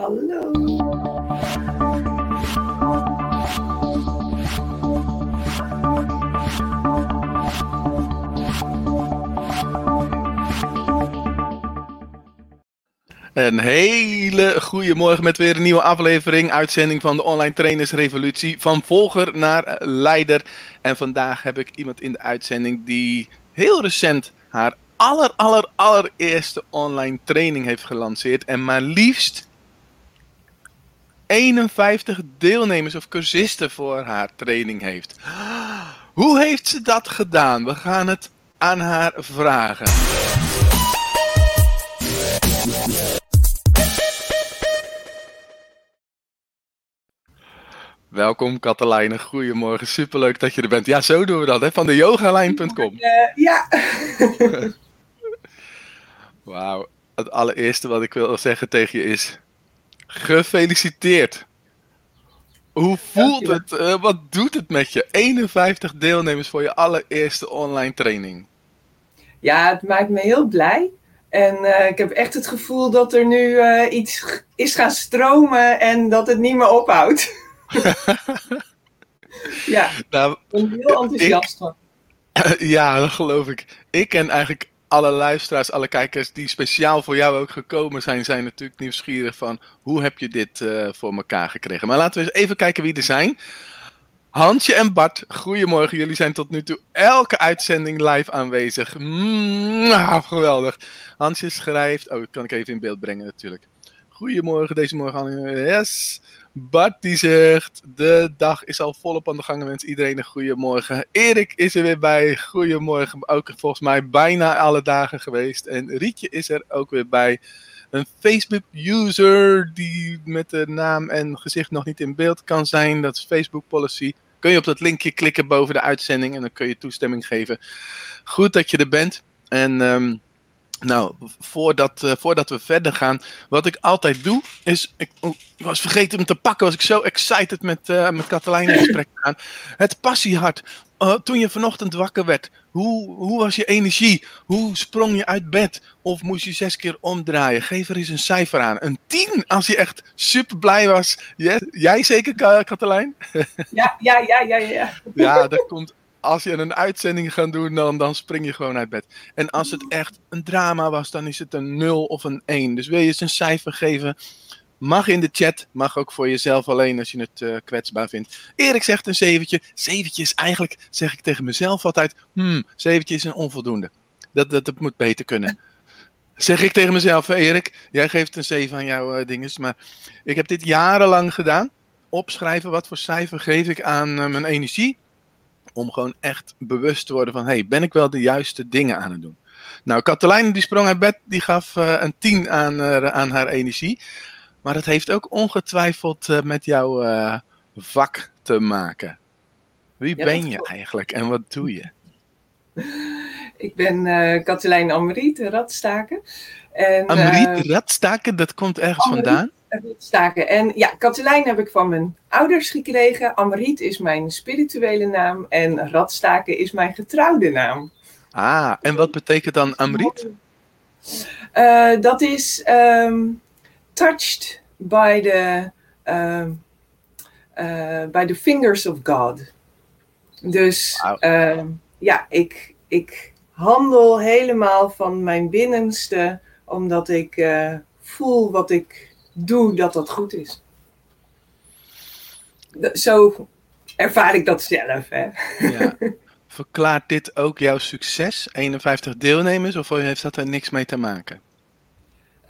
Hallo. Een hele goede morgen met weer een nieuwe aflevering, uitzending van de Online Trainers Revolutie. Van volger naar leider. En vandaag heb ik iemand in de uitzending die heel recent haar aller, aller, allereerste online training heeft gelanceerd. En maar liefst 51 deelnemers of cursisten voor haar training heeft. Hoe heeft ze dat gedaan? We gaan het aan haar vragen. Welkom Katelijne, goedemorgen, superleuk dat je er bent. Ja, zo doen we dat, hè? van de yogalijn.com. Ja. Wauw, het allereerste wat ik wil zeggen tegen je is, gefeliciteerd. Hoe voelt het, uh, wat doet het met je? 51 deelnemers voor je allereerste online training. Ja, het maakt me heel blij. En uh, ik heb echt het gevoel dat er nu uh, iets is gaan stromen en dat het niet meer ophoudt. ja, nou, ik ben heel enthousiast van. Ja, dat geloof ik. Ik ken eigenlijk alle luisteraars, alle kijkers die speciaal voor jou ook gekomen zijn, zijn natuurlijk nieuwsgierig van hoe heb je dit uh, voor elkaar gekregen. Maar laten we eens even kijken wie er zijn. Hansje en Bart, goedemorgen. Jullie zijn tot nu toe elke uitzending live aanwezig. Geweldig. Hansje schrijft. Oh, dat kan ik even in beeld brengen natuurlijk. Goedemorgen, deze morgen. Yes. Bart die zegt, de dag is al volop aan de gang. Wens iedereen een goede morgen. Erik is er weer bij. Goedemorgen. Ook volgens mij bijna alle dagen geweest. En Rietje is er ook weer bij. Een Facebook-user die met de naam en gezicht nog niet in beeld kan zijn. Dat is Facebook Policy. Kun je op dat linkje klikken boven de uitzending en dan kun je toestemming geven. Goed dat je er bent. En... Um, nou, voordat, uh, voordat we verder gaan, wat ik altijd doe, is. Ik, oh, ik was vergeten hem te pakken, was ik zo excited met, uh, met Katelijn in gesprek gaan. Het passiehart. Uh, toen je vanochtend wakker werd, hoe, hoe was je energie? Hoe sprong je uit bed? Of moest je zes keer omdraaien? Geef er eens een cijfer aan. Een 10 als je echt super blij was. Yes. Jij zeker, Katelijn? Ja, ja, ja, ja, ja. Ja, dat komt als je een uitzending gaat doen, dan, dan spring je gewoon uit bed. En als het echt een drama was, dan is het een 0 of een 1. Dus wil je eens een cijfer geven? Mag in de chat, mag ook voor jezelf alleen als je het uh, kwetsbaar vindt. Erik zegt een zeventje. Zeventje is eigenlijk, zeg ik tegen mezelf altijd, hmm, is een onvoldoende. Dat, dat, dat moet beter kunnen. Zeg ik tegen mezelf, Erik, jij geeft een 7 aan jouw uh, dinges, maar ik heb dit jarenlang gedaan. Opschrijven, wat voor cijfer geef ik aan uh, mijn energie, om gewoon echt bewust te worden van, hey, ben ik wel de juiste dingen aan het doen? Nou, Katelijne die sprong uit bed, die gaf uh, een 10 aan, uh, aan haar energie. Maar dat heeft ook ongetwijfeld uh, met jouw vak te maken. Wie ja, ben je eigenlijk en wat doe je? Ik ben uh, Katelijn Amriet Radstaken. En, Amriet Radstaken, dat komt ergens Amriet, vandaan? Staken. En ja, Katelijn heb ik van mijn ouders gekregen. Amriet is mijn spirituele naam. En Radstaken is mijn getrouwde naam. Ah, en wat betekent dan Amriet? Uh, dat is um, touched by the, uh, uh, by the fingers of God. Dus wow. ja, ik, ik handel helemaal van mijn binnenste, omdat ik voel wat ik doe dat dat goed is. Zo ervaar ik dat zelf. Hè? Ja. Verklaart dit ook jouw succes? 51 deelnemers of heeft dat er niks mee te maken?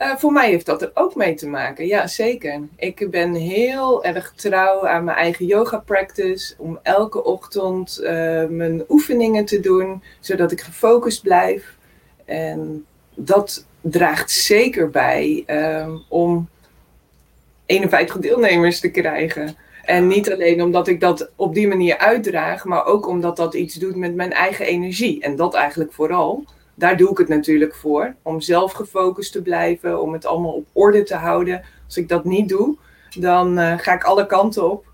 Uh, voor mij heeft dat er ook mee te maken, ja zeker. Ik ben heel erg trouw aan mijn eigen yoga practice. Om elke ochtend uh, mijn oefeningen te doen, zodat ik gefocust blijf. En dat draagt zeker bij um, om 51 deelnemers te krijgen. En niet alleen omdat ik dat op die manier uitdraag, maar ook omdat dat iets doet met mijn eigen energie. En dat eigenlijk vooral. Daar doe ik het natuurlijk voor. Om zelf gefocust te blijven, om het allemaal op orde te houden. Als ik dat niet doe, dan uh, ga ik alle kanten op.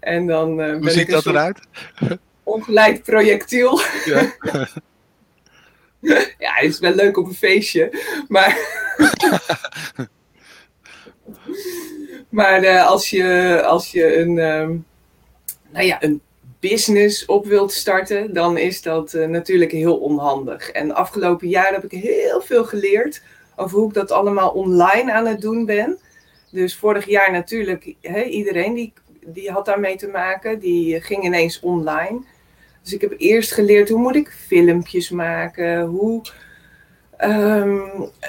En dan uh, ben Hoe ziet ik dat eruit? Ongeleid projectiel. Ja. ja, het is wel leuk op een feestje. Maar. Maar uh, als, je, als je een, um, nou ja, een business op wilt starten, dan is dat uh, natuurlijk heel onhandig. En afgelopen jaar heb ik heel veel geleerd over hoe ik dat allemaal online aan het doen ben. Dus vorig jaar natuurlijk, iedereen die, die had daarmee te maken, die ging ineens online. Dus ik heb eerst geleerd hoe moet ik filmpjes maken, hoe um,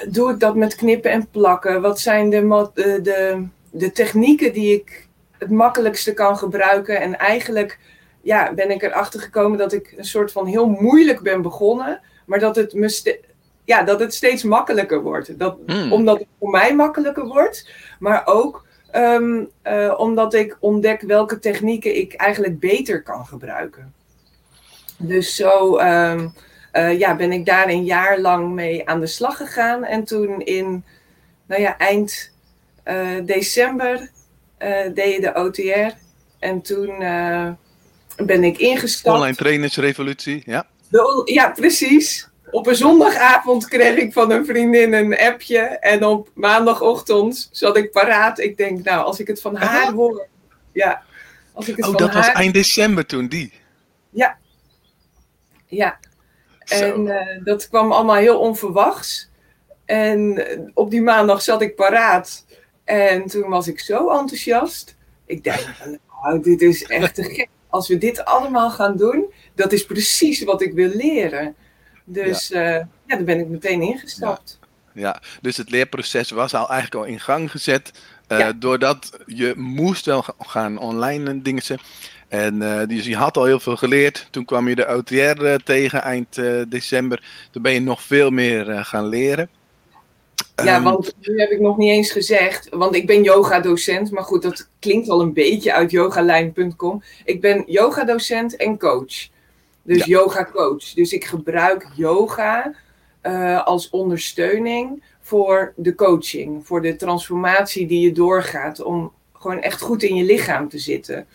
doe ik dat met knippen en plakken, wat zijn de, de, de, technieken die ik het makkelijkste kan gebruiken. En eigenlijk ja, ben ik erachter gekomen dat ik een soort van heel moeilijk ben begonnen, maar dat het me ja, dat het steeds makkelijker wordt. Dat, hmm. Omdat het voor mij makkelijker wordt, maar ook um, uh, omdat ik ontdek welke technieken ik eigenlijk beter kan gebruiken. Dus zo um, uh, ja, ben ik daar een jaar lang mee aan de slag gegaan. En toen in nou ja, eind december deed je de OTR. En toen ben ik ingestapt. Online trainersrevolutie, ja. De, ja, precies op een zondagavond kreeg ik van een vriendin een appje. En op maandagochtend zat ik paraat. Ik denk, nou, als ik het van haar hoor. Ja. Als ik het oh, dat was eind december toen, die? Ja. Ja. En uh, dat kwam allemaal heel onverwachts. En op die maandag zat ik paraat. En toen was ik zo enthousiast. Ik dacht, nou, dit is echt te gek. Als we dit allemaal gaan doen, dat is precies wat ik wil leren. Dus ja, uh, ja daar ben ik meteen ingestapt. Ja. ja. dus het leerproces was al eigenlijk al in gang gezet. Uh, doordat je moest wel gaan online dingen. En uh, dus je had al heel veel geleerd. Toen kwam je de OTR tegen eind december. Toen ben je nog veel meer gaan leren. Ja, um, want nu heb ik nog niet eens gezegd, want ik ben yoga-docent, maar goed, dat klinkt al een beetje uit yogalijn.com. Ik ben yoga-docent en coach. Dus yoga coach. Dus ik gebruik yoga uh, als ondersteuning voor de coaching, voor de transformatie die je doorgaat, om gewoon echt goed in je lichaam te zitten.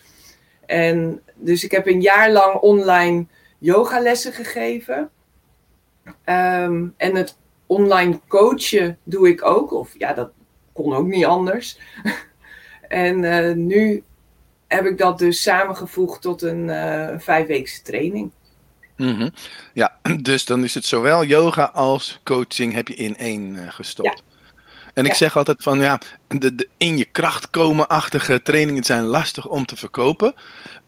En dus ik heb een jaar lang online yogalessen gegeven. Um, en het online coachen doe ik ook, of ja, dat kon ook niet anders. en uh, nu heb ik dat dus samengevoegd tot een uh, vijfweekse training. Mm Ja, dus dan is het zowel yoga als coaching heb je in één uh, gestopt. Ja. En ik zeg altijd van ja, de, de in je kracht komen-achtige trainingen zijn lastig om te verkopen.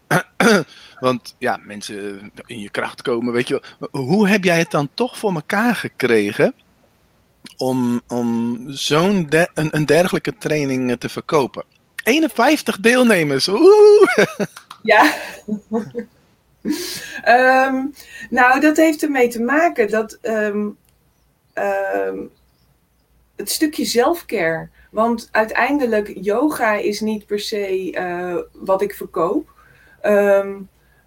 Want ja, mensen in je kracht komen, weet je wel. Hoe heb jij het dan toch voor elkaar gekregen om, om zo'n een, een dergelijke training te verkopen? 51 deelnemers. Oeh. Ja. um, nou, dat heeft ermee te maken dat um, um, het stukje zelfcare. Want uiteindelijk, yoga is niet per se uh, wat ik verkoop.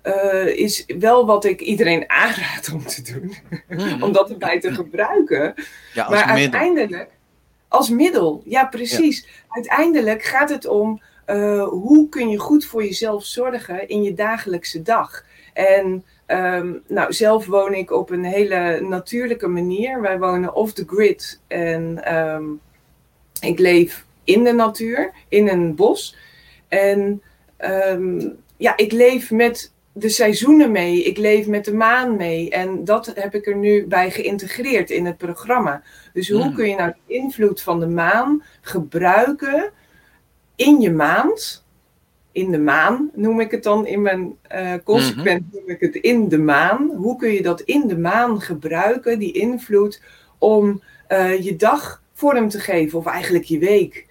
Uh, is wel wat ik iedereen aanraad om te doen. Mm. om dat erbij te gebruiken. Ja, maar uiteindelijk, als middel, ja precies. Ja. Uiteindelijk gaat het om uh, hoe kun je goed voor jezelf zorgen in je dagelijkse dag. En um, nou, zelf woon ik op een hele natuurlijke manier. Wij wonen off the grid en um, ik leef in de natuur, in een bos. En um, ja, ik leef met de seizoenen mee, ik leef met de maan mee. En dat heb ik er nu bij geïntegreerd in het programma. Dus hoe mm. kun je nou de invloed van de maan gebruiken in je maand? in de maan, noem ik het dan in mijn uh, consequent, mm -hmm. noem ik het in de maan. Hoe kun je dat in de maan gebruiken, die invloed, om uh, je dag vorm te geven, of eigenlijk je week?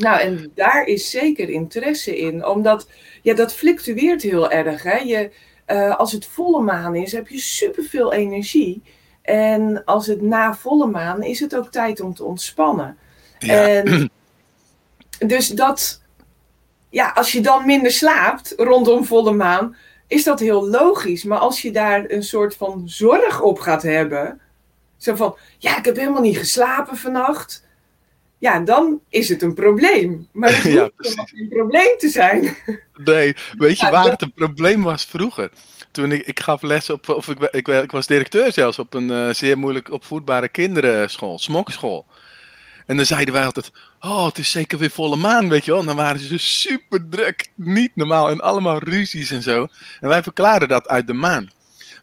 Nou, en daar is zeker interesse in, omdat ja, dat fluctueert heel erg. Hè? Je, uh, als het volle maan is, heb je superveel energie. En als het na volle maan is het ook tijd om te ontspannen. Ja. En dus dat, ja, als je dan minder slaapt rondom volle maan, is dat heel logisch. Maar als je daar een soort van zorg op gaat hebben, zo van, ja, ik heb helemaal niet geslapen vannacht. Ja, dan is het een probleem. Maar het ja, hoeft een probleem te zijn. Nee, weet je ja, waar dat... het een probleem was vroeger? Toen ik, ik gaf les op, of ik, ik, ik was directeur zelfs op een uh, zeer moeilijk opvoedbare kinderenschool, smokschool. En dan zeiden wij altijd, oh, het is zeker weer volle maan, weet je wel. En dan waren ze dus super druk, niet normaal, en allemaal ruzies en zo. En wij verklaren dat uit de maan.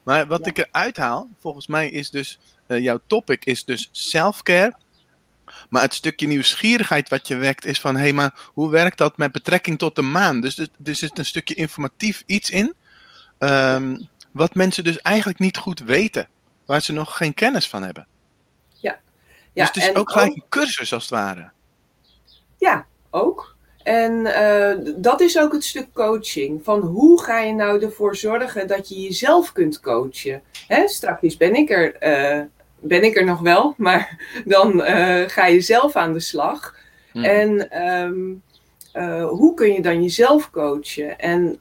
Maar wat ik eruit haal, volgens mij is dus, uh, jouw topic is dus self-care. Maar het stukje nieuwsgierigheid wat je wekt is van, hé, hey, maar hoe werkt dat met betrekking tot de maan? Dus er, er zit een stukje informatief iets in, um, wat mensen dus eigenlijk niet goed weten. Waar ze nog geen kennis van hebben. Ja. ja dus het is ook gelijk een cursus als het ware. Ja, ook. En uh, dat is ook het stuk coaching. Van hoe ga je nou ervoor zorgen dat je jezelf kunt coachen? Hè, straks ben ik er, uh, ben ik er nog wel, maar dan uh, ga je zelf aan de slag. Hmm. En um, hoe kun je dan jezelf coachen? En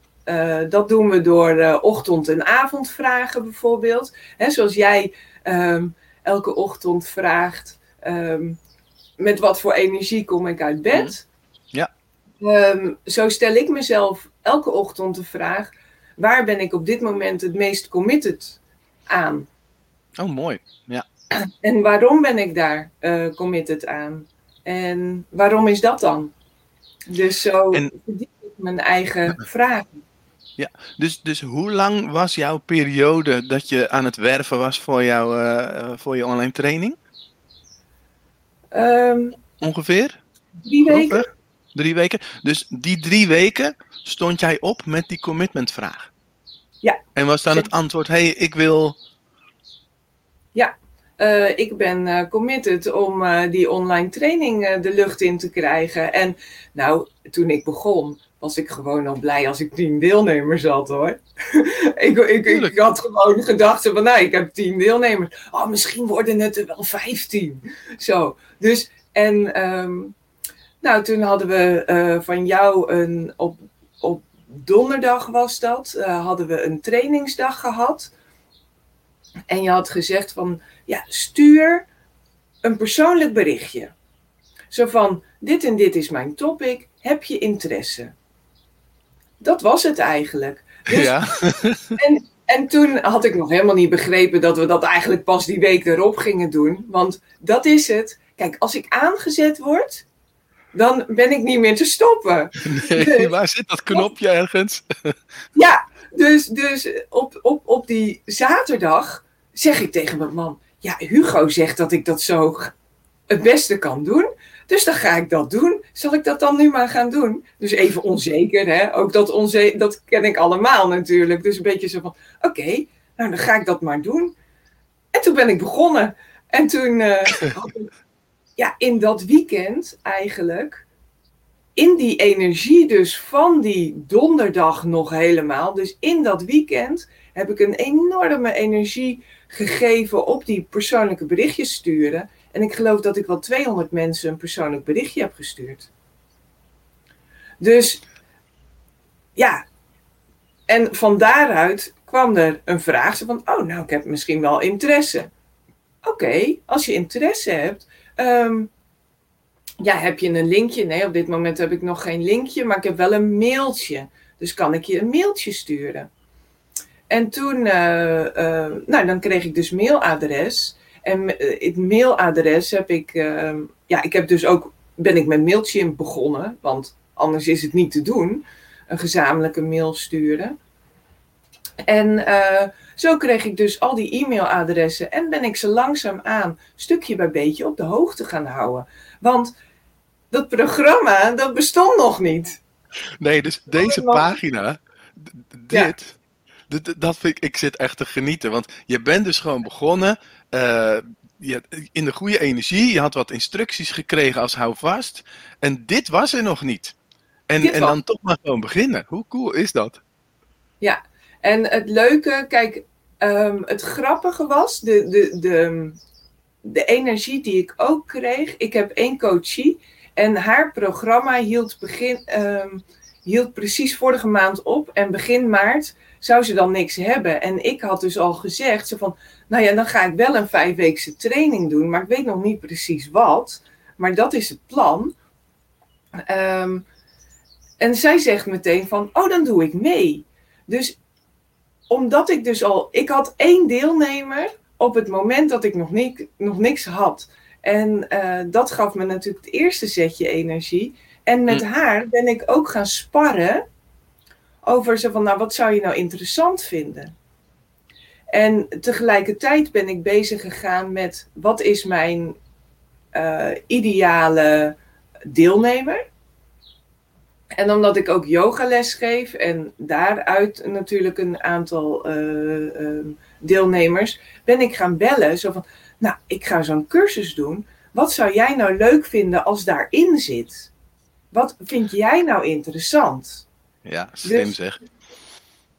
dat doen we door ochtend- en avondvragen bijvoorbeeld. Hè, zoals jij um, elke ochtend vraagt: um, met wat voor energie kom ik uit bed? Ja. Um, zo stel ik mezelf elke ochtend de vraag: waar ben ik op dit moment het meest committed aan? Oh, mooi. Ja. En waarom ben ik daar uh, committed aan? En waarom is dat dan? Dus zo en... verdiep ik mijn eigen vragen. Ja, dus, dus hoe lang was jouw periode dat je aan het werven was voor, jou, uh, voor je online training? Um, Ongeveer? Drie weken. Drie weken. Dus die drie weken stond jij op met die commitmentvraag. Ja. En was dan het antwoord: hey, ik wil. Ja, uh, ik ben uh, committed om uh, die online training de lucht in te krijgen. En nou, toen ik begon, was ik gewoon al blij als ik tien deelnemers had hoor. ik, ik, ik, had gewoon gedacht van nou, ik heb tien deelnemers. Oh, misschien worden het er wel vijftien. Zo. Dus, en um, nou, toen hadden we van jou een, op, op donderdag was dat, hadden we een trainingsdag gehad. En je had gezegd van, ja, stuur een persoonlijk berichtje. Zo van, dit en dit is mijn topic, heb je interesse? Dat was het eigenlijk. Dus, ja. en, en toen had ik nog helemaal niet begrepen dat we dat eigenlijk pas die week erop gingen doen. Want dat is het. Kijk, als ik aangezet word, dan ben ik niet meer te stoppen. Nee, waar zit dat knopje ergens? Ja, dus, dus op, op, op die zaterdag zeg ik tegen mijn man: Ja, Hugo zegt dat ik dat zo het beste kan doen. Dus dan ga ik dat doen. Zal ik dat dan nu maar gaan doen? Dus even onzeker, hè? Ook dat onzeker, dat ken ik allemaal natuurlijk. Dus een beetje zo van: Oké, nou dan ga ik dat maar doen. En toen ben ik begonnen. En toen uh, ja, in dat weekend eigenlijk, in die energie dus van die donderdag nog helemaal, dus in dat weekend heb ik een enorme energie gegeven op die persoonlijke berichtjes sturen. En ik geloof dat ik wel 200 mensen een persoonlijk berichtje heb gestuurd. Dus ja, en van daaruit kwam er een vraag van, oh nou, ik heb misschien wel interesse. Oké, als je interesse hebt, Um, ja, heb je een linkje? Nee, op dit moment heb ik nog geen linkje, maar ik heb wel een mailtje. Dus kan ik je een mailtje sturen? En toen, uh, uh, nou, dan kreeg ik dus mailadres. En uh, het mailadres heb ik, ehm, ja, ik heb dus ook, ben ik met Mailchimp begonnen, want anders is het niet te doen, een gezamenlijke mail sturen. En zo kreeg ik dus al die e-mailadressen en ben ik ze langzaamaan, stukje bij beetje, op de hoogte gaan houden. Want dat programma, dat bestond nog niet. Nee, dus deze pagina, dit, dat vind ik, ik zit echt te genieten. Want je bent dus gewoon begonnen uh, je, in de goede energie. Je had wat instructies gekregen als houvast. En dit was er nog niet. En, en dan toch maar gewoon beginnen. Hoe cool is dat? Ja, en het leuke, kijk, um, het grappige was, de, de, de, de energie die ik ook kreeg. Ik heb één coachie en haar programma hield, begin, um, hield precies vorige maand op. En begin maart zou ze dan niks hebben. En ik had dus al gezegd, zo van, nou ja, dan ga ik wel een vijfweekse training doen. Maar ik weet nog niet precies wat. Maar dat is het plan. Um, en zij zegt meteen van, oh, dan doe ik mee. Dus omdat ik dus al, ik had één deelnemer op het moment dat ik nog, niet, nog niks had. En uh, dat gaf me natuurlijk het eerste zetje energie. En met mm. haar ben ik ook gaan sparren over zo van, nou, wat zou je nou interessant vinden? En tegelijkertijd ben ik bezig gegaan met wat is mijn uh, ideale deelnemer? En omdat ik ook yogales geef en daaruit natuurlijk een aantal uh, deelnemers, ben ik gaan bellen. Zo van, nou, ik ga zo'n cursus doen. Wat zou jij nou leuk vinden als daarin zit? Wat vind jij nou interessant? Ja, slim dus zeg.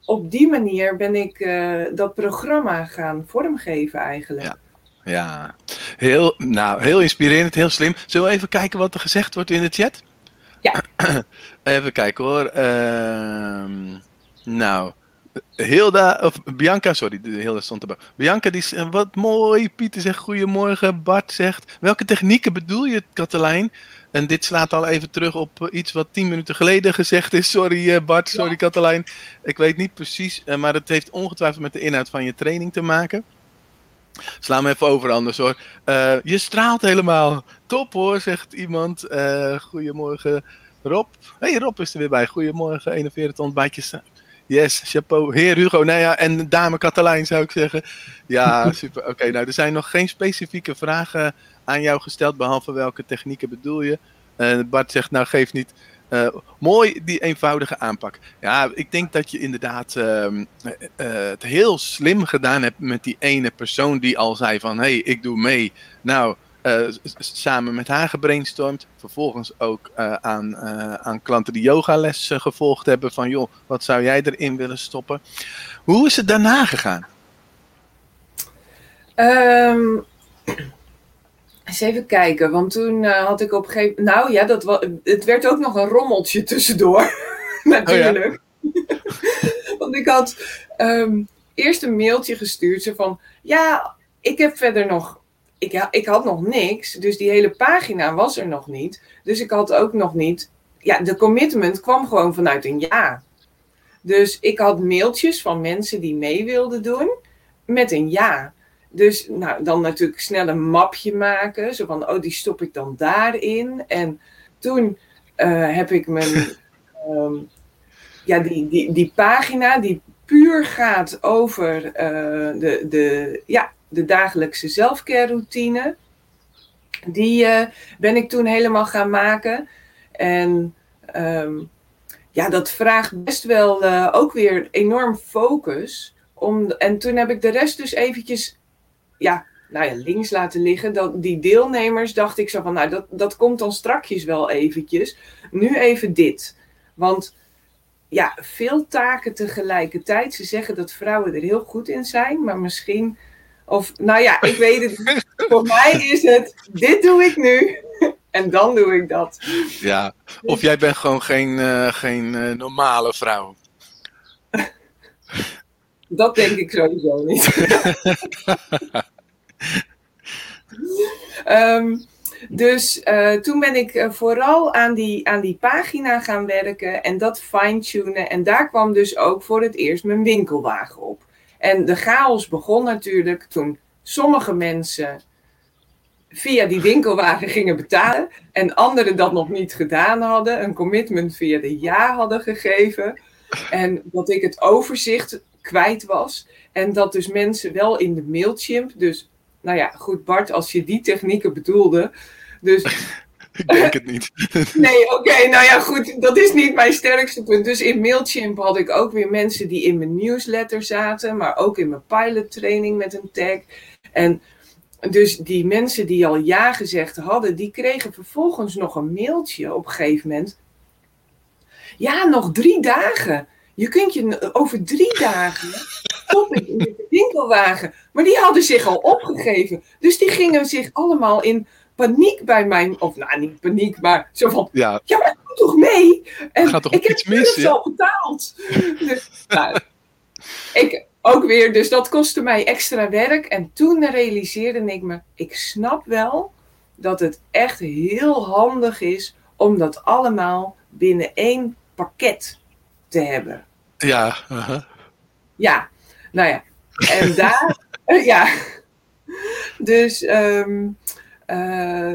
Op die manier ben ik uh, dat programma gaan vormgeven eigenlijk. Ja. Ja, heel, nou, heel inspirerend, heel slim. Zullen we even kijken wat er gezegd wordt in de chat? Ja. Even kijken hoor. Uh, nou, Hilda, of Bianca, sorry, Hilda stond erbij. Bianca, die wat mooi. Pieter zegt, goedemorgen. Bart zegt, welke technieken bedoel je, Katelijn? En dit slaat al even terug op eh, iets wat tien minuten geleden gezegd is. Sorry uh, Bart, sorry ja. Katelijn. Ik weet niet precies, uh, maar het heeft ongetwijfeld met de inhoud van je training te maken. Sla me even over anders hoor. Uh, je straalt helemaal. Top hoor, zegt iemand. goedemorgen Rob. hey, Rob is er weer bij. Goedemorgen, 41 ontbijtjes. Yes, chapeau. Heer Hugo, nou ja, en dame Katelijn zou ik zeggen. Ja, super. Oké, nou, er zijn nog geen specifieke vragen aan jou gesteld, behalve welke technieken bedoel je. Uh, Bart zegt, nou geef niet. Uh, mooi die eenvoudige aanpak. Ja, ik denk dat je inderdaad uh, uh, het heel slim gedaan hebt met die ene persoon die al zei van, hé, hey, ik doe mee. Nou, samen met haar gebrainstormd. Vervolgens ook aan, aan klanten die yogales gevolgd hebben. Van joh, wat zou jij erin willen stoppen? Hoe is het daarna gegaan? Um, eens even kijken, want toen had ik op een gegeven moment... Nou ja, dat was, het werd ook nog een rommeltje tussendoor. Natuurlijk. Oh want ik had um, eerst een mailtje gestuurd. Zo van, ja, ik heb verder nog ik, ik had nog niks, dus die hele pagina was er nog niet. Dus ik had ook nog niet. Ja, de commitment kwam gewoon vanuit een ja. Dus ik had mailtjes van mensen die mee wilden doen met een ja. Dus nou, dan natuurlijk snel een mapje maken. Zo van, oh, die stop ik dan daarin. En toen uh, heb ik mijn. Um, ja, die, die, die pagina die puur gaat over uh, de, de, ja, de dagelijkse zelfcare routine. Die uh, ben ik toen helemaal gaan maken. En um, ja, dat vraagt best wel uh, ook weer enorm focus. Om, en toen heb ik de rest dus eventjes ja, nou ja, links laten liggen. Dat, die deelnemers dacht ik zo van, nou dat, dat komt dan strakjes wel eventjes. Nu even dit. Want ja, veel taken tegelijkertijd. Ze zeggen dat vrouwen er heel goed in zijn, maar misschien of, nou ja, ik weet het. Voor mij is het, dit doe ik nu. En dan doe ik dat. Ja, of jij bent gewoon geen, uh, geen uh, normale vrouw. Dat denk ik sowieso niet. um, dus uh, toen ben ik vooral aan die, aan die pagina gaan werken en dat fine-tunen. En daar kwam dus ook voor het eerst mijn winkelwagen op. En de chaos begon natuurlijk toen sommige mensen via die winkelwagen gingen betalen en anderen dat nog niet gedaan hadden, een commitment via de ja hadden gegeven en dat ik het overzicht kwijt was en dat dus mensen wel in de Mailchimp, dus nou ja, goed Bart, als je die technieken bedoelde, dus Ik denk het niet. nee, oké, nou ja, goed, dat is niet mijn sterkste punt. Dus in Mailchimp had ik ook weer mensen die in mijn newsletter zaten, maar ook in mijn pilot training met een tag. En dus die mensen die al ja gezegd hadden, die kregen vervolgens nog een mailtje op een gegeven moment. Ja, nog drie dagen. Je kunt je over drie dagen stop ik in de winkelwagen. Maar die hadden zich al opgegeven. Dus die gingen zich allemaal in paniek bij mij. Of nou, niet paniek, maar zo van. Ja, ja maar doe toch mee? En Gaat toch ik iets heb mis, het al betaald. dus, nou, ik ook weer, dus dat kostte mij extra werk. En toen realiseerde ik me, ik snap wel dat het echt heel handig is om dat allemaal binnen één pakket te hebben. Ja. Uh -huh. Ja, nou ja. En daar, ja. Dus um, eh,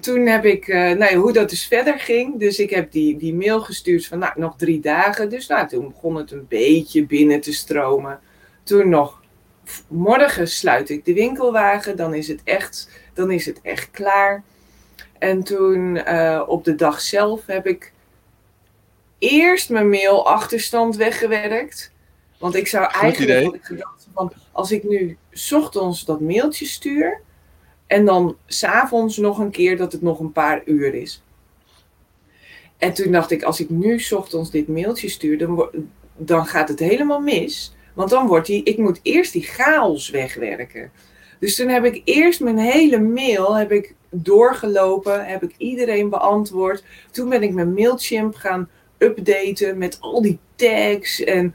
toen heb ik, uh, nou ja, hoe dat dus verder ging. Dus ik heb die, die mail gestuurd van, nou, nog drie dagen. Dus nou, toen begon het een beetje binnen te stromen. Toen nog, morgen sluit ik de winkelwagen. Dan is het echt, dan is het echt klaar. En toen uh, op de dag zelf heb ik eerst mijn mail achterstand weggewerkt. Want ik zou Goed eigenlijk, idee. had ik gedacht van, als ik nu ochtends dat mailtje stuur en dan s'avonds nog een keer dat het nog een paar uur is. En toen dacht ik, als ik nu ochtends dit mailtje stuur, dan, dan gaat het helemaal mis. Want dan wordt die, ik moet eerst die chaos wegwerken. Dus toen heb ik eerst mijn hele mail heb ik doorgelopen, heb ik iedereen beantwoord. Toen ben ik mijn Mailchimp gaan updaten met al die tags. En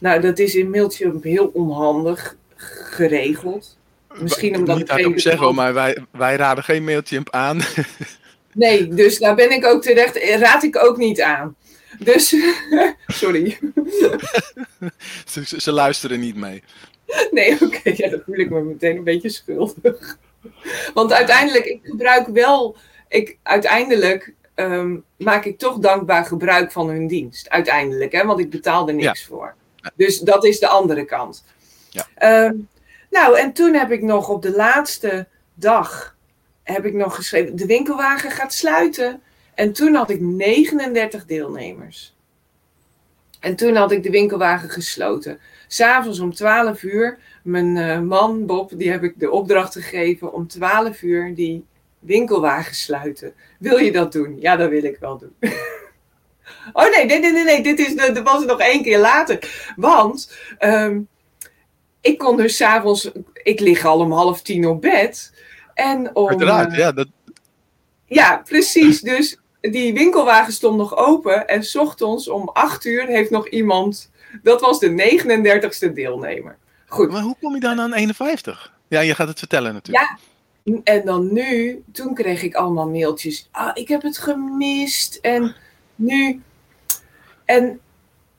nou, dat is in Mailchimp heel onhandig geregeld. Misschien omdat Niet het hardop zeggen, maar wij, wij raden geen Mailchimp aan. Nee, dus daar ben ik ook terecht. eh, Raad ik ook niet aan. Dus, sorry. ze, ze- luisteren niet mee. Nee, oké, ja, dan voel ik me meteen een beetje schuldig. Want uiteindelijk, ik gebruik wel, ik, uiteindelijk ehm, maak ik toch dankbaar gebruik van hun dienst. Uiteindelijk, hè, want ik betaal er niks voor. Dus dat is de andere kant. Ja. Ehm, nou, en toen heb ik nog op de laatste dag, heb ik nog geschreven, de winkelwagen gaat sluiten. En toen had ik 39 deelnemers. En toen had ik de winkelwagen gesloten. S'avonds om 12 uur, mijn eh, man Bob, die heb ik de opdracht gegeven om 12 uur die winkelwagen sluiten. Wil je dat doen? Ja, dat wil ik wel doen. oh nee, nee, nee, nee, nee, dit is, dat was nog één keer later. Want ehm, ik kon dus s'avonds, ik lig al om half tien op bed. En om, Uiteraard, ja. Dat, ja, precies. Dus die winkelwagen stond nog open. En 's ochtends om 8 uur heeft nog iemand. Dat was de 39ste deelnemer. Goed. maar hoe kom je dan aan 51? Ja, je gaat het vertellen natuurlijk. Ja. En dan nu, toen kreeg ik allemaal mailtjes. Ah, ik heb het gemist. En nu. En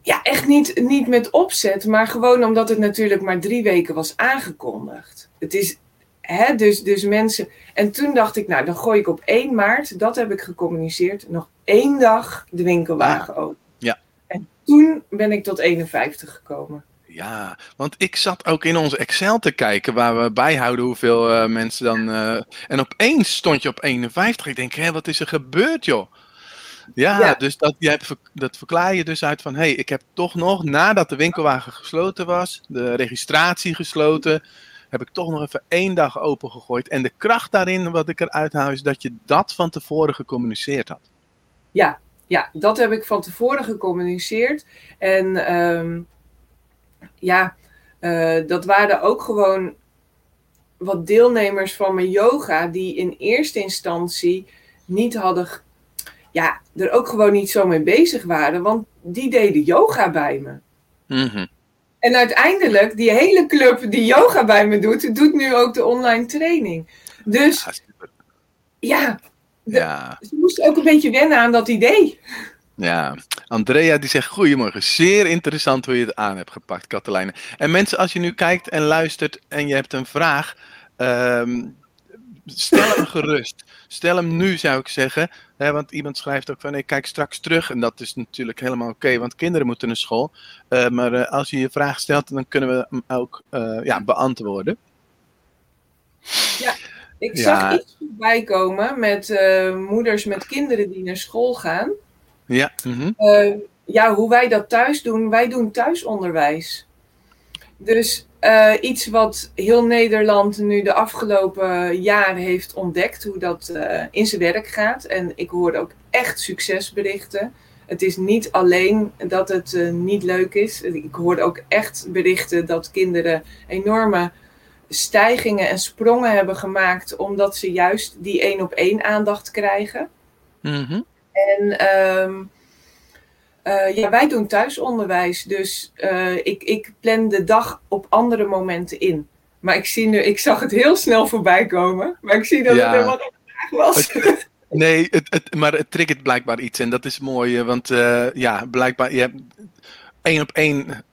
ja, echt niet, niet met opzet, maar gewoon omdat het natuurlijk maar drie weken was aangekondigd. Het is, hè, dus, dus mensen. En toen dacht ik, nou, dan gooi ik op 1 maart, dat heb ik gecommuniceerd, nog één dag de winkelwagen open. Ja. En toen ben ik tot 51 gekomen. Ja, want ik zat ook in onze Excel te kijken waar we bijhouden hoeveel eh, mensen dan. eh, en opeens stond je op 51. Ik denk, hé, wat is er gebeurd, joh? Ja, Ja. dus dat, je hebt, ver- dat verklaar je dus uit van, hé, hey, ik heb toch nog, nadat de winkelwagen gesloten was, de registratie gesloten, heb ik toch nog even één dag open gegooid. En de kracht daarin, wat ik eruit haal, is dat je dat van tevoren gecommuniceerd had. Ja, ja, dat heb ik van tevoren gecommuniceerd. En ehm, ja, eh, dat waren ook gewoon wat deelnemers van mijn yoga die in eerste instantie niet hadden, ja, er ook gewoon niet zo mee bezig waren, want die deden yoga bij me. Mhm. En uiteindelijk, die hele club die yoga bij me doet, doet nu ook de online training. Dus Ja, ja, ja. ze moesten ook een beetje wennen aan dat idee. Ja, Andrea die zegt goedemorgen. Zeer interessant hoe je het aan hebt gepakt, Katelijne. En mensen, als je nu kijkt en luistert en je hebt een vraag, ehm, stel hem gerust. Stel hem nu, zou ik zeggen. Hè, want iemand schrijft ook van, ik kijk straks terug. En dat is natuurlijk helemaal oké, want kinderen moeten naar school. Eh, maar eh, als je je vraag stelt, dan kunnen we hem ook eh, ja, beantwoorden. Ik Ja. zag iets voorbij komen met moeders met kinderen die naar school gaan. Ja, mhm. Eh, ja, hoe wij dat thuis doen, wij doen thuisonderwijs. Dus eh, iets wat heel Nederland nu de afgelopen jaren heeft ontdekt, hoe dat eh, in zijn werk gaat. En ik hoorde ook echt succesberichten. Het is niet alleen dat het eh, niet leuk is. Ik hoorde ook echt berichten dat kinderen enorme stijgingen en sprongen hebben gemaakt, omdat ze juist die één op één aandacht krijgen. Mhm. En ehm, eh, ja, wij doen thuisonderwijs, dus eh, ik, ik plan de dag op andere momenten in. Maar ik, zie nu, ik zag het heel snel voorbij komen, maar ik zie dat Ja. het helemaal geen vraag was. Nee, het, het, maar het triggert blijkbaar iets en dat is mooi, eh, want ja, blijkbaar, je hebt één op één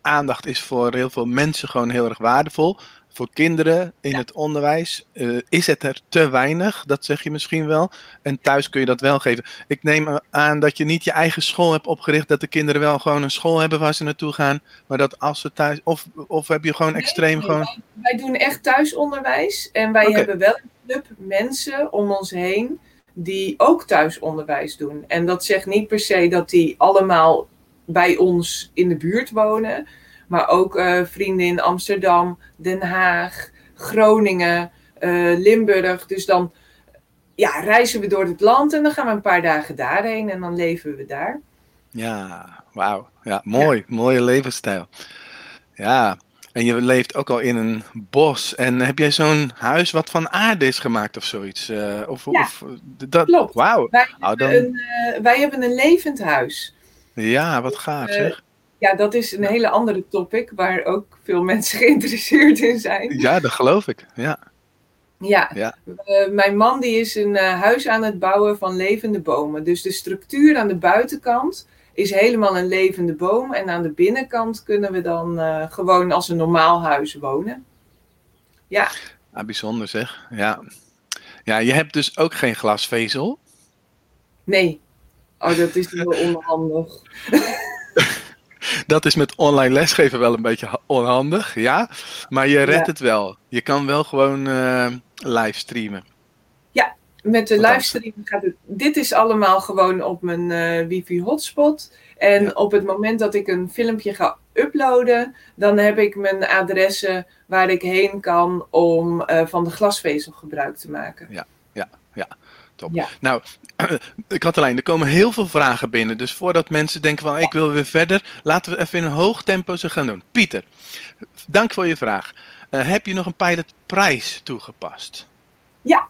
aandacht is voor heel veel mensen gewoon heel erg waardevol. Voor kinderen in het onderwijs uh, is het er te weinig, dat zeg je misschien wel. En thuis kun je dat wel geven. Ik neem aan dat je niet je eigen school hebt opgericht, dat de kinderen wel gewoon een school hebben waar ze naartoe gaan, maar dat als ze thuis, of, of heb je gewoon extreem nee, gewoon... Wij, wij, doen echt thuisonderwijs en wij okay. hebben wel een club mensen om ons heen die ook thuisonderwijs doen. En dat zegt niet per se dat die allemaal bij ons in de buurt wonen. Maar ook uh, vrienden in Amsterdam, Den Haag, Groningen, uh, Limburg. Dus dan ja, reizen we door het land en dan gaan we een paar dagen daarheen en dan leven we daar. Ja, wauw. Ja, mooi. Ja. Mooie levensstijl. Ja, en je leeft ook al in een bos. En heb jij zo'n huis wat van aarde is gemaakt of zoiets? Uh, of, ja, of, dat, klopt. Wauw. Wij, oh, dan... uh, wij hebben een levend huis. Ja, wat gaaf zeg. Ja, dat is een hele andere topic waar ook veel mensen geïnteresseerd in zijn. Ja, dat geloof ik. Ja. Ja, ja. mijn man die is een huis aan het bouwen van levende bomen. Dus de structuur aan de buitenkant is helemaal een levende boom. En aan de binnenkant kunnen we dan uh, gewoon als een normaal huis wonen. Ja. Ah, bijzonder zeg. Ja. ja, je hebt dus ook geen glasvezel? Nee. Oh, dat is heel onhandig. dat is met online lesgeven wel een beetje onhandig, ja. Maar je redt ja. het wel. Je kan wel gewoon uh, livestreamen. Ja, met de livestream gaat het. Dit is allemaal gewoon op mijn uh, wifi hotspot. En ja. op het moment dat ik een filmpje ga uploaden, dan heb ik mijn adressen waar ik heen kan om uh, van de glasvezel gebruik te maken. Ja, ja, ja. Top. Ja. Nou, Katelijn, er komen heel veel vragen binnen. Dus voordat mensen denken van ik wil weer verder, laten we even in een hoog tempo ze gaan doen. Pieter, dank voor je vraag. Uh, heb je nog een pilotprijs toegepast? Ja,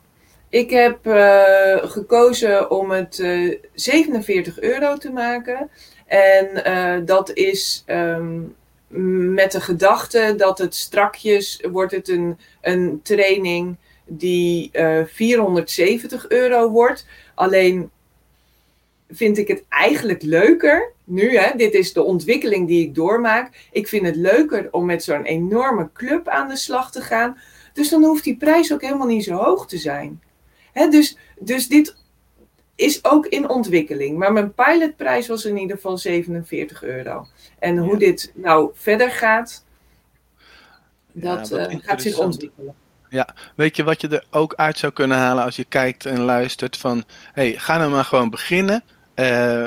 ik heb uh, gekozen om het uh, 47 euro te maken. En dat is um, met de gedachte dat het strakjes wordt het een, een training die 470 euro wordt. Alleen vind ik het eigenlijk leuker, nu hè, dit is de ontwikkeling die ik doormaak. Ik vind het leuker om met zo'n enorme club aan de slag te gaan. Dus dan hoeft die prijs ook helemaal niet zo hoog te zijn. Hè, dus, dus dit is ook in ontwikkeling. Maar mijn pilotprijs was in ieder geval 47 euro. En hoe ja. dit nou verder gaat, dat ja, uh, gaat zich ontwikkelen. Ja, weet je wat je er ook uit zou kunnen halen als je kijkt en luistert van, hey, ga nou maar gewoon beginnen. Uh,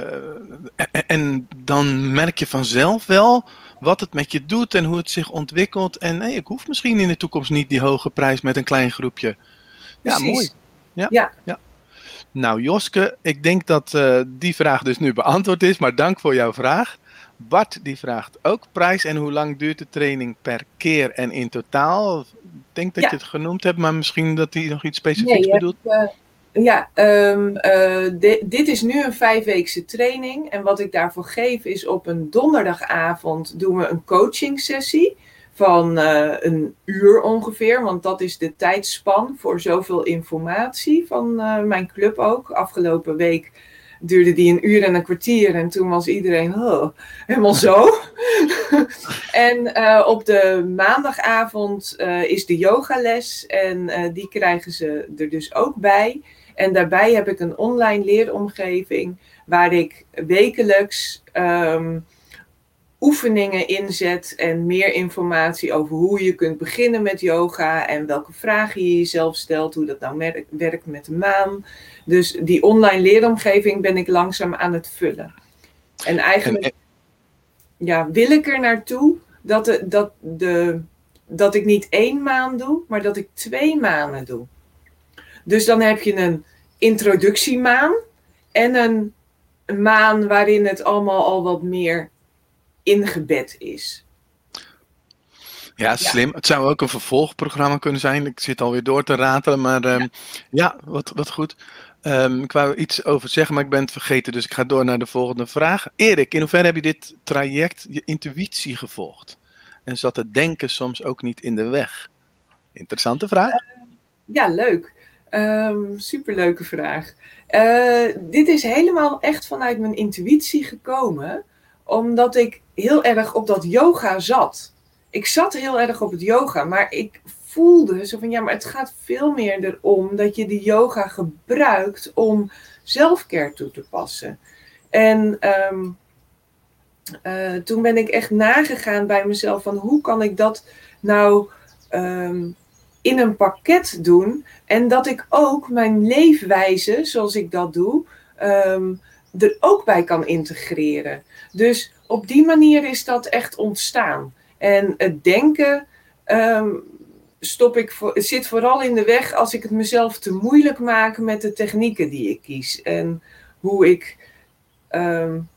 en dan merk je vanzelf wel wat het met je doet en hoe het zich ontwikkelt. En hey, ik hoef misschien in de toekomst niet die hoge prijs met een klein groepje. Ja, Precies. mooi. Ja, ja. ja. Nou, Joske, ik denk dat uh, die vraag dus nu beantwoord is, maar dank voor jouw vraag. Bart die vraagt ook prijs en hoe lang duurt de training per keer en in totaal? Ik denk dat Ja. je het genoemd hebt, maar misschien dat hij nog iets specifieks Nee, bedoelt. hebt, eh, ja, ehm, eh, di- dit is nu een vijfweekse training. En wat ik daarvoor geef is op een donderdagavond doen we een coaching sessie van eh, een uur ongeveer. Want dat is de tijdspan voor zoveel informatie van mijn club ook. Afgelopen week duurde die een uur en een kwartier. En toen was iedereen oh, helemaal zo. en eh, op de maandagavond eh, is de yogales. En eh, die krijgen ze er dus ook bij. En daarbij heb ik een online leeromgeving waar ik wekelijks ehm, oefeningen inzet en meer informatie over hoe je kunt beginnen met yoga en welke vragen je jezelf stelt, hoe dat nou werkt met de maan. Dus die online leeromgeving ben ik langzaam aan het vullen. En eigenlijk En- ja, wil ik er naartoe dat, de, dat, de, dat ik niet één maand doe, maar dat ik twee maanden doe. Dus dan heb je een introductiemaan en een maan waarin het allemaal al wat meer ingebed is. Ja, slim. Het zou ook een vervolgprogramma kunnen zijn. Ik zit alweer door te ratelen, maar ehm, ja, wat, wat goed. Ehm, ik wou iets over zeggen, maar ik ben het vergeten, dus ik ga door naar de volgende vraag. Erik, in hoeverre heb je dit traject, je intuïtie gevolgd? En zat het denken soms ook niet in de weg? Interessante vraag. Ja, leuk. Ehm superleuke vraag. Eh, dit is helemaal echt vanuit mijn intuïtie gekomen, omdat ik heel erg op dat yoga zat. ik zat heel erg op het yoga, maar ik voelde zo van ja, maar het gaat veel meer erom dat je de yoga gebruikt om zelfcare toe te passen. En ehm, eh, toen ben ik echt nagegaan bij mezelf van hoe kan ik dat nou ehm, in een pakket doen en dat ik ook mijn leefwijze, zoals ik dat doe, ehm, er ook bij kan integreren. Dus op die manier is dat echt ontstaan. En het denken um, stop ik voor, zit vooral in de weg als ik het mezelf te moeilijk maak met de technieken die ik kies. En hoe ik, um,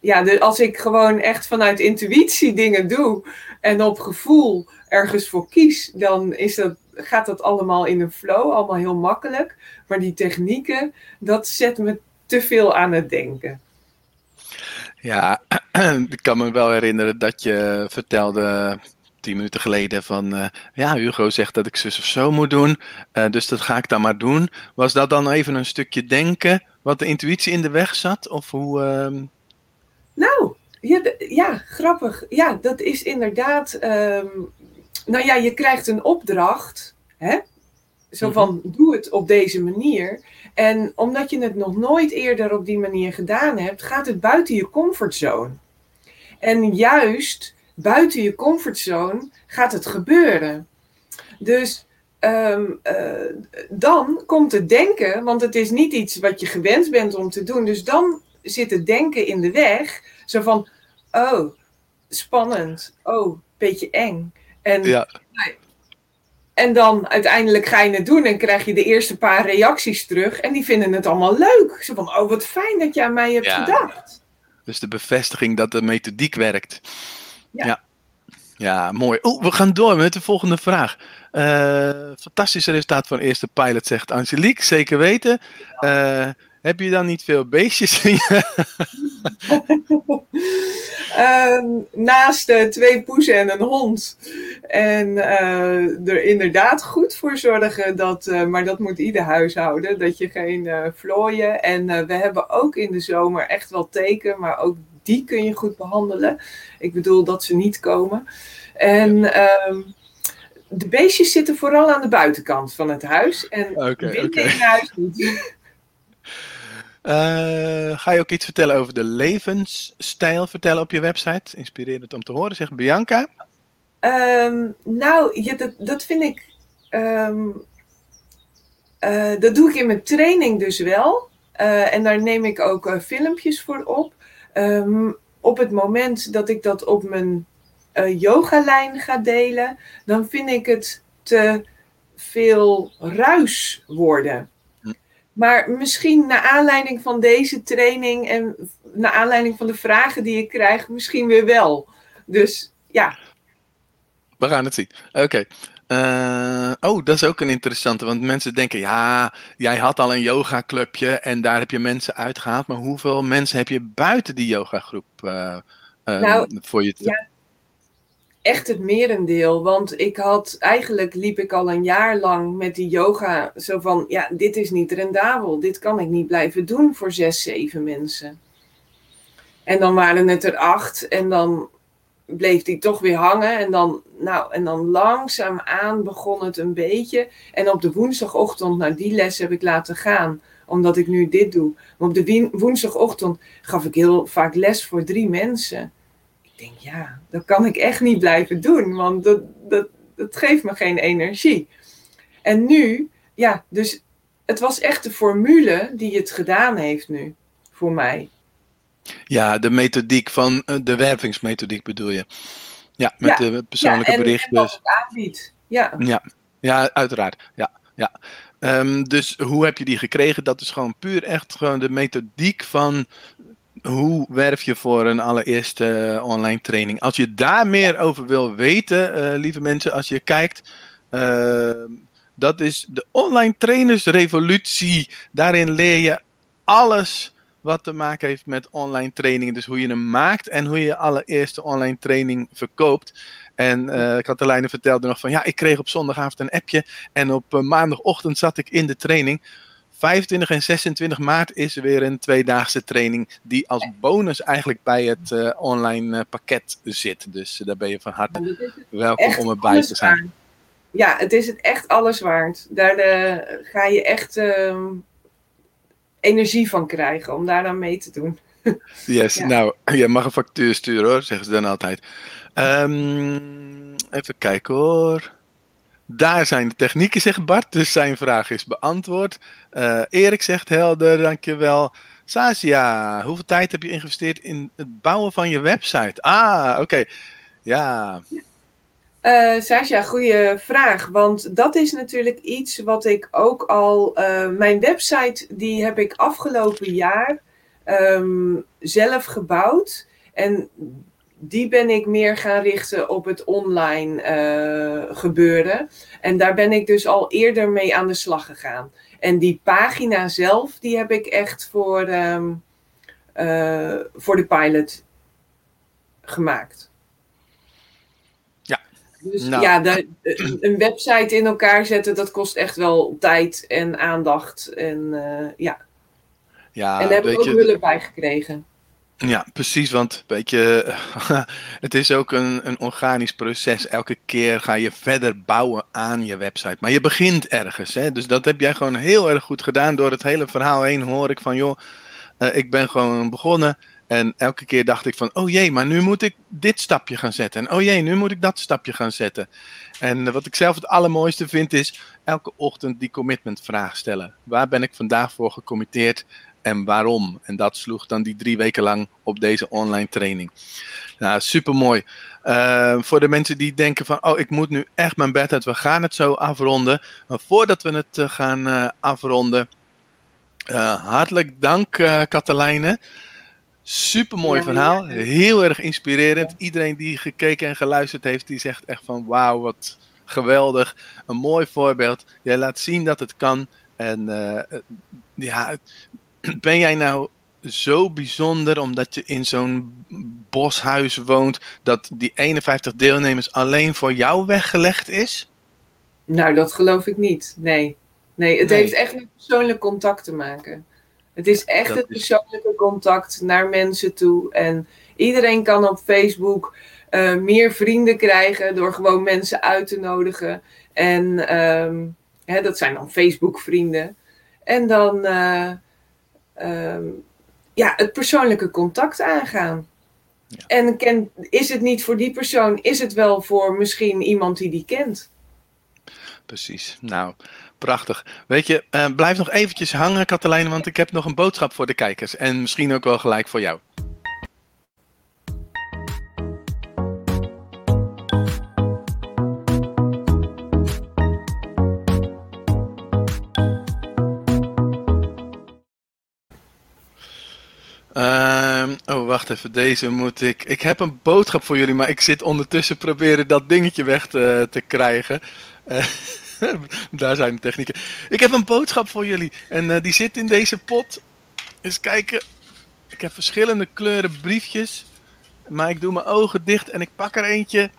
ja, als ik gewoon echt vanuit intuïtie dingen doe en op gevoel ergens voor kies, dan is dat, gaat dat allemaal in een flow, allemaal heel makkelijk. Maar die technieken, dat zet me te veel aan het denken. Ja, ik kan me wel herinneren dat je vertelde tien minuten geleden van uh, ja, Hugo zegt dat ik zus of zo moet doen, uh, dus dat ga ik dan maar doen. Was dat dan even een stukje denken wat de intuïtie in de weg zat? Of hoe? Uh... Nou, ja, ja, grappig. Ja, dat is inderdaad. Um, nou ja, je krijgt een opdracht, hè? Zo mhm. van, doe het op deze manier. En omdat je het nog nooit eerder op die manier gedaan hebt, gaat het buiten je comfortzone. En juist buiten je comfortzone gaat het gebeuren. Dus um, uh, dan komt het denken, want het is niet iets wat je gewend bent om te doen. Dus dan zit het denken in de weg. Zo van, oh, spannend. Oh, beetje eng. En, ja. En dan uiteindelijk ga je het doen en krijg je de eerste paar reacties terug. En die vinden het allemaal leuk. Zo van, oh, wat fijn dat je aan mij hebt gedacht. Dus de bevestiging dat de methodiek werkt. Ja. ja. mooi. Oh, we gaan door met de volgende vraag. Uh, fantastische resultaat van eerste pilot, zegt Angelique. Zeker weten. Uh, heb je dan niet veel beestjes in um, naast uh, twee poezen en een hond. En er inderdaad goed voor zorgen dat, maar dat moet ieder huishouden, dat je geen vlooien. En we hebben ook in de zomer echt wel teken, maar ook die kun je goed behandelen. Ik bedoel dat ze niet komen. En ehm, de beestjes zitten vooral aan de buitenkant van het huis. En okay, binnen okay. in huis niet. Uh, ga je ook iets vertellen over de levensstijl vertellen op je website? Inspirerend om te horen, zegt Bianca. Um, nou, dat, vind ik. Um, uh, dat doe ik in mijn training dus wel. Uh, en daar neem ik ook filmpjes voor op. Um, op het moment dat ik dat op mijn yogalijn ga delen, dan vind ik het te veel ruis worden. Maar misschien naar aanleiding van deze training en naar aanleiding van de vragen die ik krijg, misschien weer wel. Dus ja. We gaan het zien. Oké. Uh, oh, dat is ook een interessante. Want mensen denken, ja, jij had al een yoga clubje en daar heb je mensen uitgehaald. Maar hoeveel mensen heb je buiten die yogagroep uh, uh, nou, voor je? Ja, echt het merendeel. Want ik had, eigenlijk liep ik al een jaar lang met die yoga zo van, ja, dit is niet rendabel. Dit kan ik niet blijven doen voor zes, zeven mensen. En dan waren het er acht en dan bleef die toch weer hangen. En dan, nou, en dan langzaamaan begon het een beetje. En op de woensdagochtend, naar die les heb ik laten gaan. Omdat ik nu dit doe. Op de woensdagochtend gaf ik heel vaak les voor drie mensen. Denk, ja, dat kan ik echt niet blijven doen. Want dat, dat, dat geeft me geen energie. En nu, ja, dus het was echt de formule die het gedaan heeft nu. Voor mij. Ja, de methodiek van eh, de wervingsmethodiek bedoel je. Ja, met de persoonlijke ja, en, berichten. En wat aanbiedt. Ja. ja. Ja, uiteraard. Ja, ja. Um, dus hoe heb je die gekregen? Dat is gewoon puur echt gewoon de methodiek van hoe werf je voor een allereerste uh, online training. Als je daar meer over wil weten, uh, lieve mensen, als je kijkt. Uh, dat is de online trainersrevolutie. Daarin leer je alles wat te maken heeft met online trainingen. Dus hoe je hem maakt en hoe je je allereerste online training verkoopt. En uh, Katelijne vertelde nog van ja, ik kreeg op zondagavond een appje en op maandagochtend zat ik in de training. 25 en 26 maart is er weer een tweedaagse training die als bonus eigenlijk bij het uh, online uh, pakket zit. Dus uh, daar ben je van harte welkom om erbij te zijn. Waard. Ja, het is het echt alles waard. Daar ga je echt ehm, energie van krijgen om daaraan mee te doen. Yes, ja. nou, je mag een factuur sturen hoor, zeggen ze dan altijd. Um, even kijken hoor. Daar zijn de technieken, zegt Bart. Dus zijn vraag is beantwoord. Uh, Erik zegt helder, dankjewel. Sasia, hoeveel tijd heb je geïnvesteerd in het bouwen van je website? Ah, oké. Ja. Uh, Sascha, goede vraag. Want dat is natuurlijk iets wat ik ook al. Uh, mijn website, die heb ik afgelopen jaar um, zelf gebouwd. En die ben ik meer gaan richten op het online uh, gebeuren. En daar ben ik dus al eerder mee aan de slag gegaan. En die pagina zelf, die heb ik echt voor, um, uh, voor de pilot gemaakt. Ja. Dus nou. ja, de, een website in elkaar zetten, dat kost echt wel tijd en aandacht. En uh, ja. ja. En daar heb ik ook je... hulp bij gekregen. Ja, precies, want weet je, het is ook een, een organisch proces. Elke keer ga je verder bouwen aan je website. Maar je begint ergens, hè? dus dat heb jij gewoon heel erg goed gedaan. Door het hele verhaal heen hoor ik van, joh, uh, ik ben gewoon begonnen. En elke keer dacht ik van, oh jee, maar nu moet ik dit stapje gaan zetten. En oh jee, nu moet ik dat stapje gaan zetten. En uh, wat ik zelf het allermooiste vind is, elke ochtend die commitment vraag stellen. Waar ben ik vandaag voor gecommitteerd? En waarom. En dat sloeg dan die drie weken lang op deze online training. Nou, super mooi. Uh, voor de mensen die denken van, oh, ik moet nu echt mijn bed uit, we gaan het zo afronden. Maar voordat we het uh, gaan uh, afronden, hartelijk dank, Katelijne. Super mooi ja, verhaal, ja. heel erg inspirerend. Iedereen die gekeken en geluisterd heeft, die zegt echt van, wauw, wat geweldig. Een mooi voorbeeld. Jij laat zien dat het kan. En ja, ben jij nou zo bijzonder omdat je in zo'n boshuis woont dat die 51 deelnemers alleen voor jou weggelegd is? Nou, dat geloof ik niet. Nee. Nee, het nee. heeft echt met persoonlijk contact te maken. Het is echt dat het persoonlijke contact naar mensen toe. En iedereen kan op Facebook uh, meer vrienden krijgen door gewoon mensen uit te nodigen. En um, hè, dat zijn dan Facebook-vrienden. En dan. Uh, um, ja, het persoonlijke contact aangaan. Ja. En ken, is het niet voor die persoon, is het wel voor misschien iemand die die kent. Precies. Nou, prachtig. Weet je, uh, blijf nog eventjes hangen, Katelijne, want ik heb nog een boodschap voor de kijkers. En misschien ook wel gelijk voor jou. Oh, wacht even. Deze moet ik. Ik heb een boodschap voor jullie, maar ik zit ondertussen proberen dat dingetje weg te, te krijgen. Uh, daar zijn de technieken. Ik heb een boodschap voor jullie. En uh, die zit in deze pot. Eens kijken. Ik heb verschillende kleuren briefjes. Maar ik doe mijn ogen dicht en ik pak er eentje.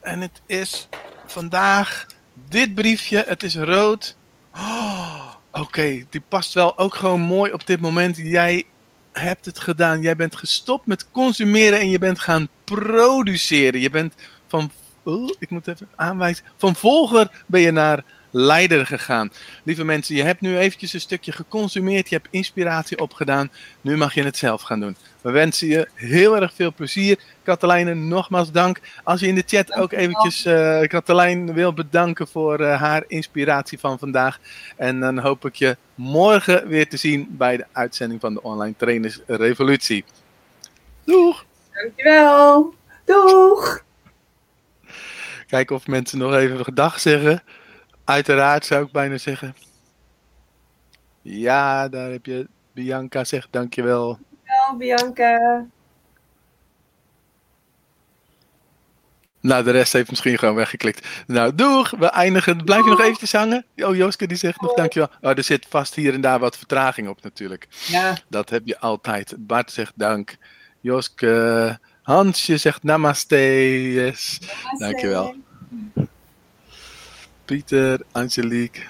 En het is vandaag dit briefje. Het is rood. Oh, Oké, die past wel ook gewoon mooi op dit moment. Jij hebt het gedaan. Jij bent gestopt met consumeren en je bent gaan produceren. Je bent van, oh, ik moet even aanwijzen, van volger ben je naar leider gegaan. Lieve mensen, je hebt nu eventjes een stukje geconsumeerd, je hebt inspiratie opgedaan. Nu mag je het zelf gaan doen. We wensen je heel erg veel plezier. Katelijne, nogmaals dank. Als je in de chat ook eventjes uh, Katelijn wil bedanken voor uh, haar inspiratie van vandaag. En dan hoop ik je morgen weer te zien bij de uitzending van de Online Trainers Revolutie. Doeg! Dankjewel! Doeg! Kijken of mensen nog even gedag zeggen. Uiteraard zou ik bijna zeggen. Ja, daar heb je Bianca zegt dankjewel. Dankjewel Bianca. Nou, de rest heeft misschien gewoon weggeklikt. Nou, doeg! We eindigen. Blijf je nog eventjes hangen? Oh, Jooske die zegt nog dankjewel. Oh, er zit vast hier en daar wat vertraging op natuurlijk. Ja. Dat heb je altijd. Bart zegt dank. Joske, Hansje zegt namaste. Yes. Namaste. Dankjewel. Pieter, Angelique.